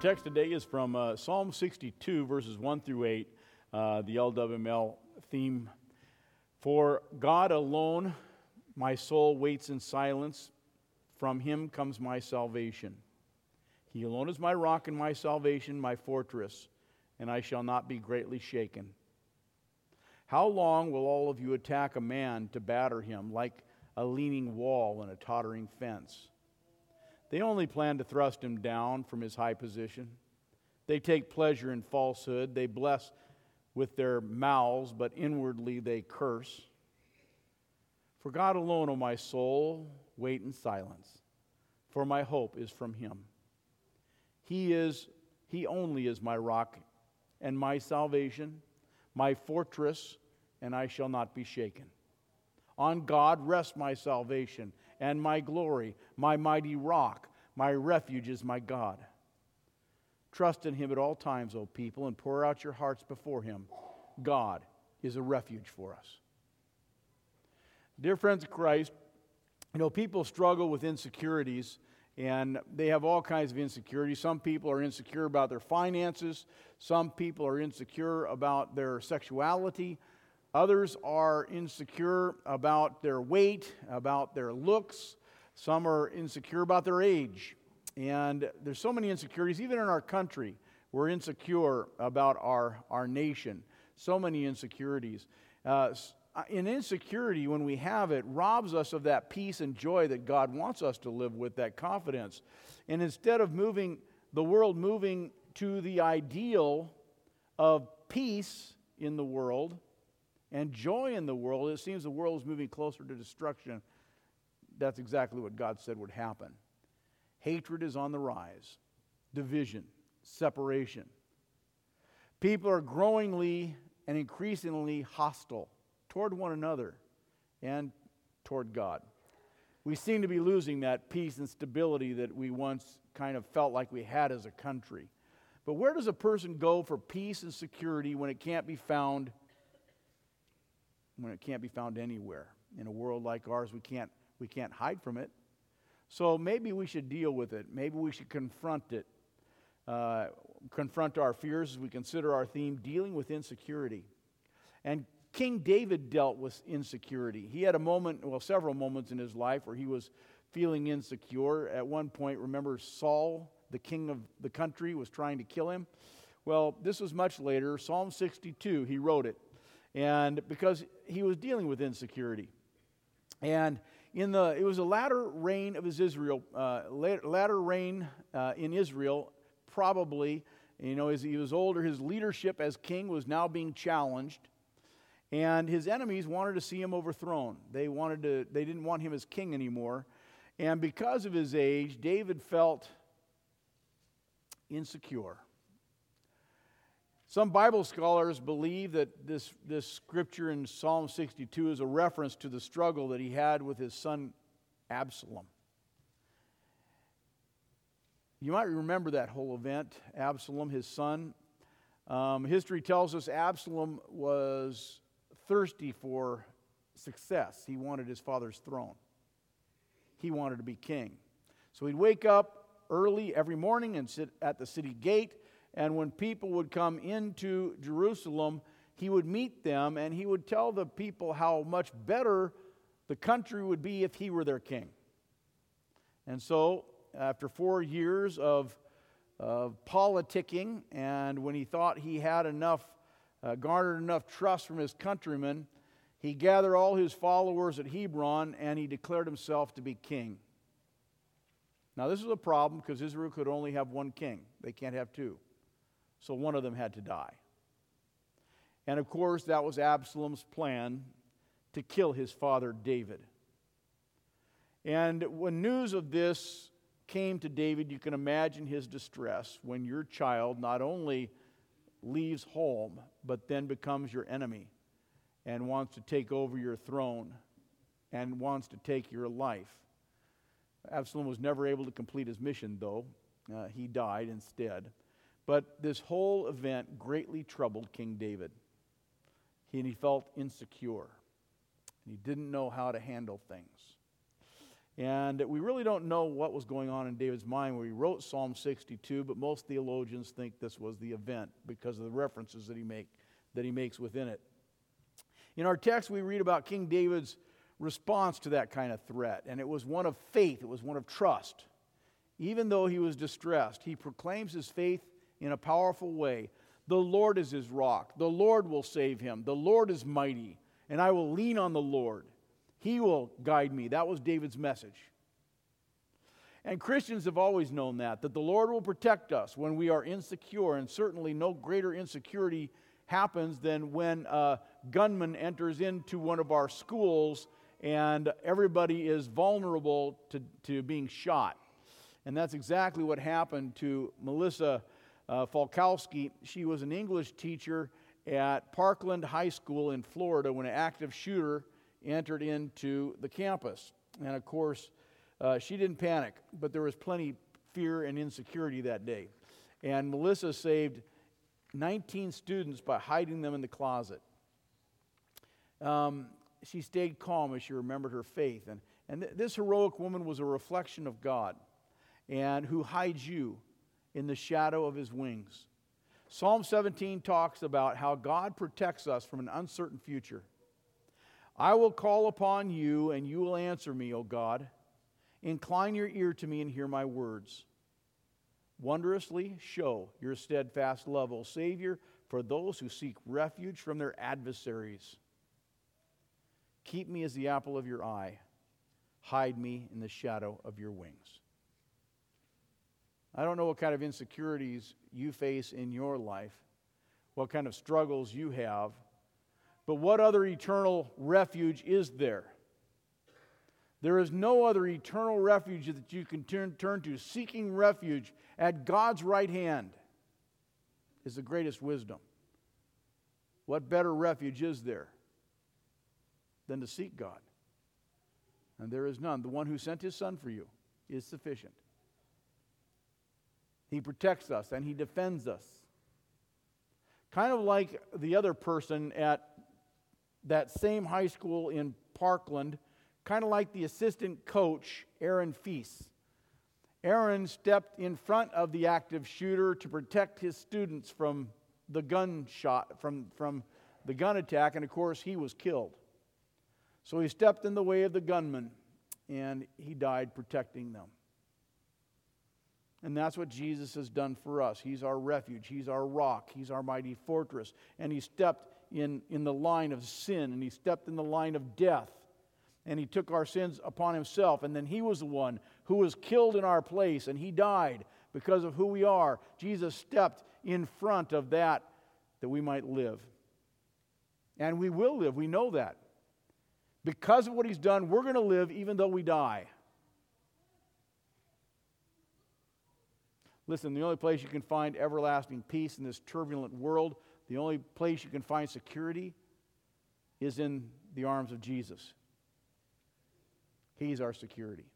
text today is from uh, Psalm 62, verses 1 through 8, uh, the LWML theme. For God alone, my soul waits in silence. From him comes my salvation. He alone is my rock and my salvation, my fortress, and I shall not be greatly shaken. How long will all of you attack a man to batter him like a leaning wall and a tottering fence? They only plan to thrust him down from his high position. They take pleasure in falsehood. They bless with their mouths, but inwardly they curse. For God alone, O my soul, wait in silence, for my hope is from him. He is, he only is my rock and my salvation, my fortress, and I shall not be shaken. On God rest my salvation and my glory, my mighty rock. My refuge is my God. Trust in him at all times, O people, and pour out your hearts before him. God is a refuge for us. Dear friends of Christ, you know, people struggle with insecurities and they have all kinds of insecurities. Some people are insecure about their finances, some people are insecure about their sexuality, Others are insecure about their weight, about their looks. Some are insecure about their age. And there's so many insecurities, even in our country. We're insecure about our, our nation. So many insecurities. Uh, in uh, insecurity, when we have it, robs us of that peace and joy that God wants us to live with, that confidence. And instead of moving, the world moving to the ideal of peace in the world, and joy in the world, it seems the world is moving closer to destruction. That's exactly what God said would happen. Hatred is on the rise, division, separation. People are growingly and increasingly hostile toward one another and toward God. We seem to be losing that peace and stability that we once kind of felt like we had as a country. But where does a person go for peace and security when it can't be found when it can't be found anywhere. In a world like ours, we can't, we can't hide from it. So maybe we should deal with it. Maybe we should confront it. Uh, confront our fears as we consider our theme, dealing with insecurity. And King David dealt with insecurity. He had a moment, well, several moments in his life where he was feeling insecure. At one point, remember Saul, the king of the country, was trying to kill him? Well, this was much later. Psalm 62, he wrote it and because he was dealing with insecurity. And in the, it was a latter reign of his Israel, uh, latter reign uh, in Israel, probably, you know, as he was older, his leadership as king was now being challenged. And his enemies wanted to see him overthrown. They wanted to, they didn't want him as king anymore. And because of his age, David felt insecure. Some Bible scholars believe that this, this scripture in Psalm 62 is a reference to the struggle that he had with his son Absalom. You might remember that whole event, Absalom, his son. Um, history tells us Absalom was thirsty for success. He wanted his father's throne, he wanted to be king. So he'd wake up early every morning and sit at the city gate and when people would come into Jerusalem, he would meet them and he would tell the people how much better the country would be if he were their king. And so, after four years of, of politicking, and when he thought he had enough, uh, garnered enough trust from his countrymen, he gathered all his followers at Hebron and he declared himself to be king. Now, this is a problem because Israel could only have one king, they can't have two. So one of them had to die. And of course, that was Absalom's plan to kill his father David. And when news of this came to David, you can imagine his distress when your child not only leaves home, but then becomes your enemy and wants to take over your throne and wants to take your life. Absalom was never able to complete his mission, though. Uh, he died instead. But this whole event greatly troubled King David. He, and he felt insecure. And he didn't know how to handle things. And we really don't know what was going on in David's mind when he wrote Psalm 62, but most theologians think this was the event because of the references that he, make, that he makes within it. In our text, we read about King David's response to that kind of threat, and it was one of faith, it was one of trust. Even though he was distressed, he proclaims his faith in a powerful way. The Lord is his rock. The Lord will save him. The Lord is mighty, and I will lean on the Lord. He will guide me. That was David's message. And Christians have always known that, that the Lord will protect us when we are insecure, and certainly no greater insecurity happens than when a gunman enters into one of our schools and everybody is vulnerable to, to being shot. And that's exactly what happened to Melissa uh, Falkowski. She was an English teacher at Parkland High School in Florida when an active shooter entered into the campus. And of course, uh, she didn't panic, but there was plenty fear and insecurity that day. And Melissa saved 19 students by hiding them in the closet. Um, she stayed calm as she remembered her faith. And, and th- this heroic woman was a reflection of God and who hides you in the shadow of his wings. Psalm 17 talks about how God protects us from an uncertain future. I will call upon you, and you will answer me, O God. Incline your ear to me and hear my words. Wondrously show your steadfast love, O Savior, for those who seek refuge from their adversaries. Keep me as the apple of your eye. Hide me in the shadow of your wings. I don't know what kind of insecurities you face in your life, what kind of struggles you have, but what other eternal refuge is there? There is no other eternal refuge that you can turn, turn to. Seeking refuge at God's right hand is the greatest wisdom. What better refuge is there than to seek God? And there is none. The one who sent his Son for you is sufficient. He protects us and He defends us. Kind of like the other person at that same high school in Parkland, kind of like the assistant coach, Aaron Feast. Aaron stepped in front of the active shooter to protect his students from the gunshot, from, from the gun attack, and of course, he was killed. So he stepped in the way of the gunman, and he died protecting them. And that's what Jesus has done for us. He's our refuge, He's our rock, He's our mighty fortress. And He stepped in, in the line of sin, and He stepped in the line of death. And He took our sins upon Himself. And then He was the one who was killed in our place, and He died because of who we are. Jesus stepped in front of that that we might live. And we will live. We know that. Because of what He's done, we're going to live even though we die. Listen, the only place you can find everlasting peace in this turbulent world, the only place you can find security is in the arms of Jesus. He's our security.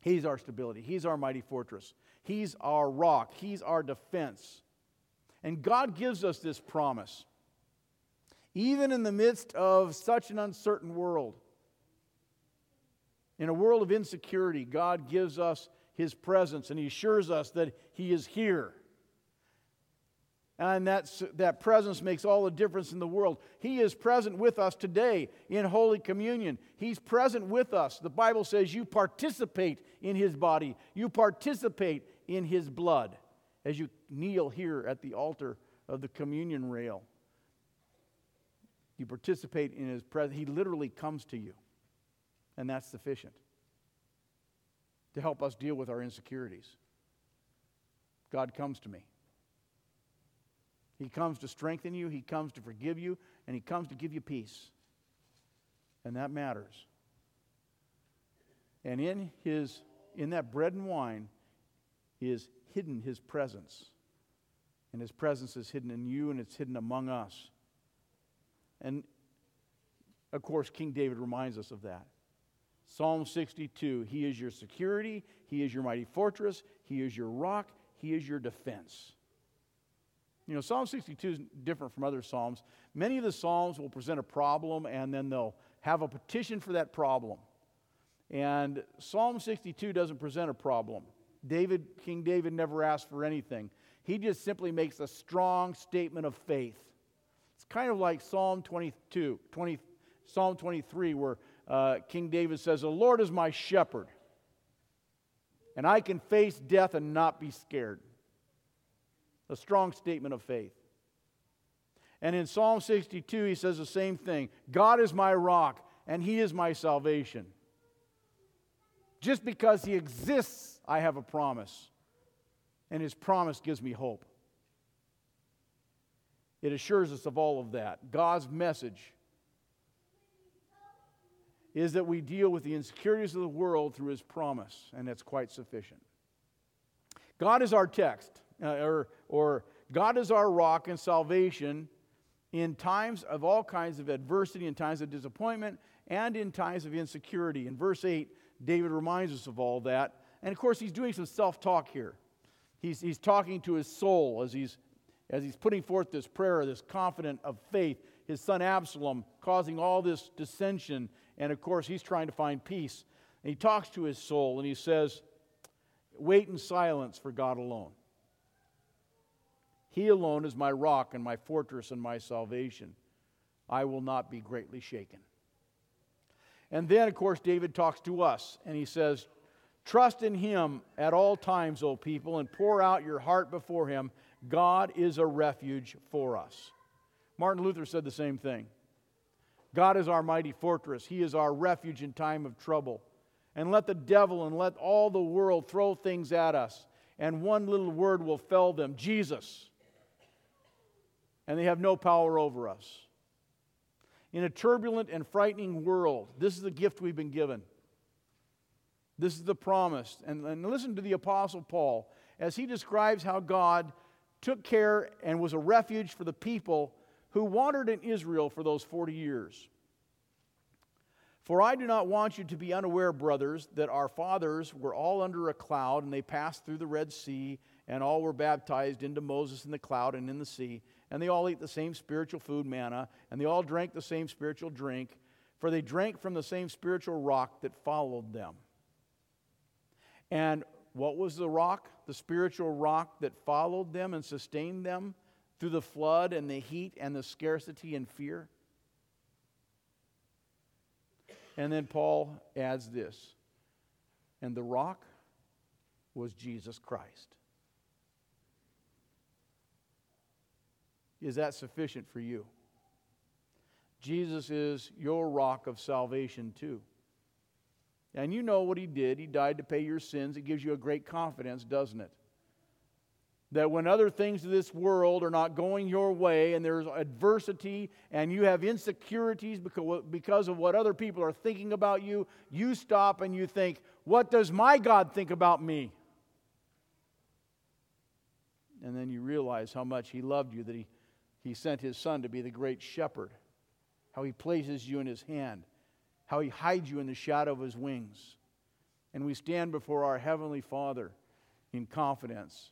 He's our stability. He's our mighty fortress. He's our rock. He's our defense. And God gives us this promise. Even in the midst of such an uncertain world, in a world of insecurity, God gives us his presence and he assures us that he is here. And that's, that presence makes all the difference in the world. He is present with us today in Holy Communion. He's present with us. The Bible says you participate in His body, you participate in His blood as you kneel here at the altar of the communion rail. You participate in His presence. He literally comes to you, and that's sufficient to help us deal with our insecurities. God comes to me. He comes to strengthen you, He comes to forgive you, and He comes to give you peace. And that matters. And in his in that bread and wine is hidden his presence. And his presence is hidden in you and it's hidden among us. And of course, King David reminds us of that. Psalm 62 He is your security, He is your mighty fortress, He is your rock, He is your defense. You know, Psalm 62 is different from other Psalms. Many of the Psalms will present a problem and then they'll have a petition for that problem. And Psalm 62 doesn't present a problem. David, King David never asked for anything. He just simply makes a strong statement of faith. It's kind of like Psalm 22, 20, Psalm 23, where uh, King David says, The Lord is my shepherd, and I can face death and not be scared. A strong statement of faith. And in Psalm 62, he says the same thing God is my rock, and he is my salvation. Just because he exists, I have a promise. And his promise gives me hope. It assures us of all of that. God's message is that we deal with the insecurities of the world through his promise, and that's quite sufficient. God is our text, uh, or, or God is our rock and salvation in times of all kinds of adversity, in times of disappointment, and in times of insecurity. In verse 8, David reminds us of all that. And of course, he's doing some self talk here. He's, he's talking to his soul as he's, as he's putting forth this prayer, this confident of faith. His son Absalom causing all this dissension. And of course, he's trying to find peace. And he talks to his soul and he says, Wait in silence for God alone. He alone is my rock and my fortress and my salvation. I will not be greatly shaken. And then, of course, David talks to us and he says, Trust in him at all times, O people, and pour out your heart before him. God is a refuge for us. Martin Luther said the same thing. God is our mighty fortress. He is our refuge in time of trouble. And let the devil and let all the world throw things at us, and one little word will fell them Jesus. And they have no power over us. In a turbulent and frightening world, this is the gift we've been given. This is the promise. And, and listen to the Apostle Paul as he describes how God took care and was a refuge for the people who wandered in Israel for those 40 years. For I do not want you to be unaware, brothers, that our fathers were all under a cloud, and they passed through the Red Sea, and all were baptized into Moses in the cloud and in the sea and they all ate the same spiritual food, manna, and they all drank the same spiritual drink, for they drank from the same spiritual rock that followed them. And what was the rock? The spiritual rock that followed them and sustained them through the flood and the heat and the scarcity and fear? And then Paul adds this and the rock was Jesus Christ. Is that sufficient for you? Jesus is your rock of salvation, too. And you know what he did. He died to pay your sins. It gives you a great confidence, doesn't it? That when other things of this world are not going your way and there's adversity and you have insecurities because of what other people are thinking about you, you stop and you think, What does my God think about me? And then you realize how much he loved you that he he sent his son to be the great shepherd, how he places you in his hand, how he hides you in the shadow of his wings. And we stand before our Heavenly Father in confidence.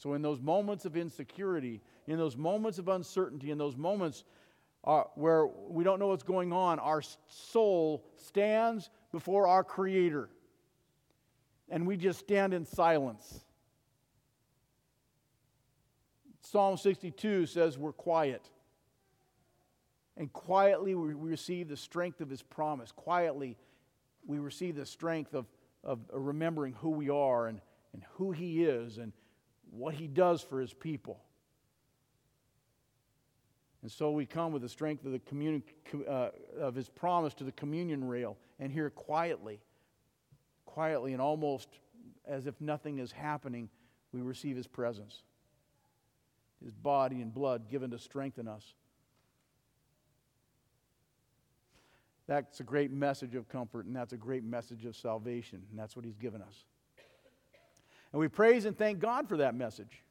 So, in those moments of insecurity, in those moments of uncertainty, in those moments uh, where we don't know what's going on, our soul stands before our Creator. And we just stand in silence Psalm 62 says we're quiet. And quietly we receive the strength of his promise. Quietly we receive the strength of, of remembering who we are and, and who he is and what he does for his people. And so we come with the strength of, the communi- uh, of his promise to the communion rail and here quietly, quietly and almost as if nothing is happening, we receive his presence his body and blood given to strengthen us. That's a great message of comfort, and that's a great message of salvation, and that's what he's given us. And we praise and thank God for that message,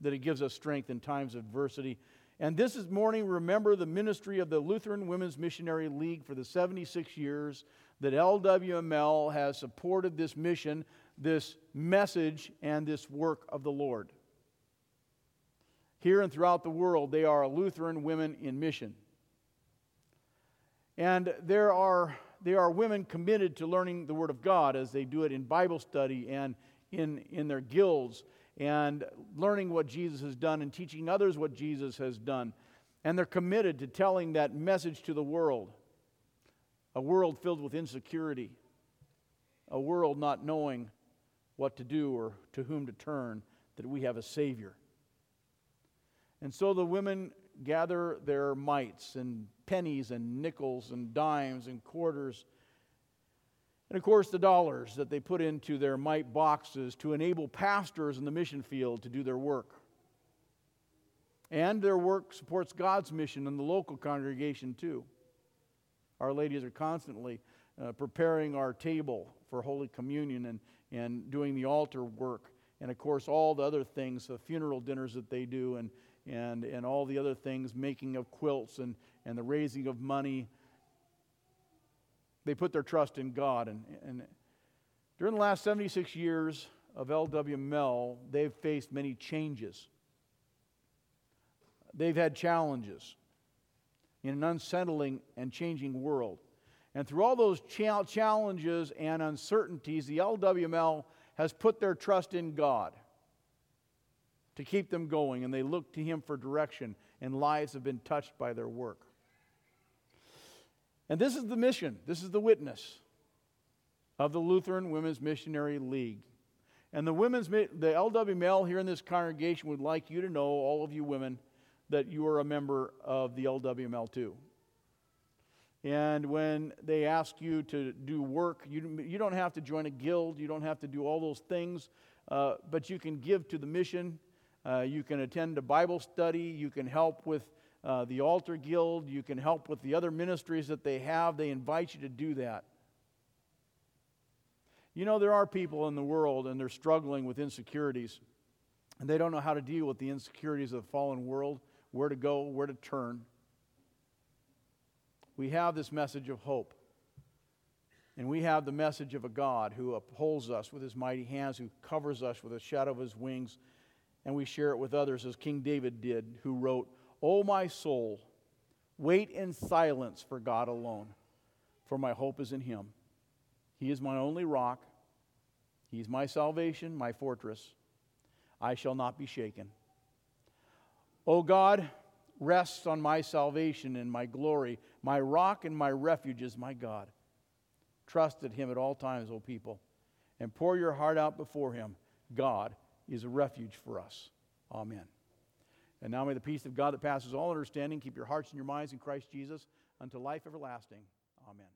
that he gives us strength in times of adversity. And this is morning, remember the ministry of the Lutheran Women's Missionary League for the 76 years that LWML has supported this mission, this message, and this work of the Lord. Here and throughout the world, they are Lutheran women in mission. And there are they are women committed to learning the Word of God as they do it in Bible study and in, in their guilds and learning what Jesus has done and teaching others what Jesus has done. And they're committed to telling that message to the world a world filled with insecurity, a world not knowing what to do or to whom to turn, that we have a Savior. And so the women gather their mites and pennies and nickels and dimes and quarters. And of course, the dollars that they put into their mite boxes to enable pastors in the mission field to do their work. And their work supports God's mission in the local congregation, too. Our ladies are constantly uh, preparing our table for Holy Communion and, and doing the altar work. And of course, all the other things, the funeral dinners that they do, and, and, and all the other things, making of quilts and, and the raising of money. They put their trust in God. And, and during the last 76 years of L.W. Mel, they've faced many changes. They've had challenges in an unsettling and changing world. And through all those challenges and uncertainties, the LWML has put their trust in God to keep them going, and they look to Him for direction, and lives have been touched by their work. And this is the mission, this is the witness of the Lutheran Women's Missionary League. And the women's the LWML here in this congregation would like you to know, all of you women, that you are a member of the LWML too. And when they ask you to do work, you, you don't have to join a guild, you don't have to do all those things, uh, but you can give to the mission. Uh, you can attend a Bible study. You can help with uh, the altar guild. You can help with the other ministries that they have. They invite you to do that. You know, there are people in the world and they're struggling with insecurities, and they don't know how to deal with the insecurities of the fallen world, where to go, where to turn we have this message of hope. And we have the message of a God who upholds us with his mighty hands, who covers us with the shadow of his wings. And we share it with others as King David did, who wrote, O my soul, wait in silence for God alone, for my hope is in him. He is my only rock. He is my salvation, my fortress. I shall not be shaken. O God, rests on my salvation and my glory. My rock and my refuge is my God. Trust in him at all times, O people, and pour your heart out before him. God is a refuge for us. Amen. And now may the peace of God that passes all understanding keep your hearts and your minds in Christ Jesus unto life everlasting. Amen.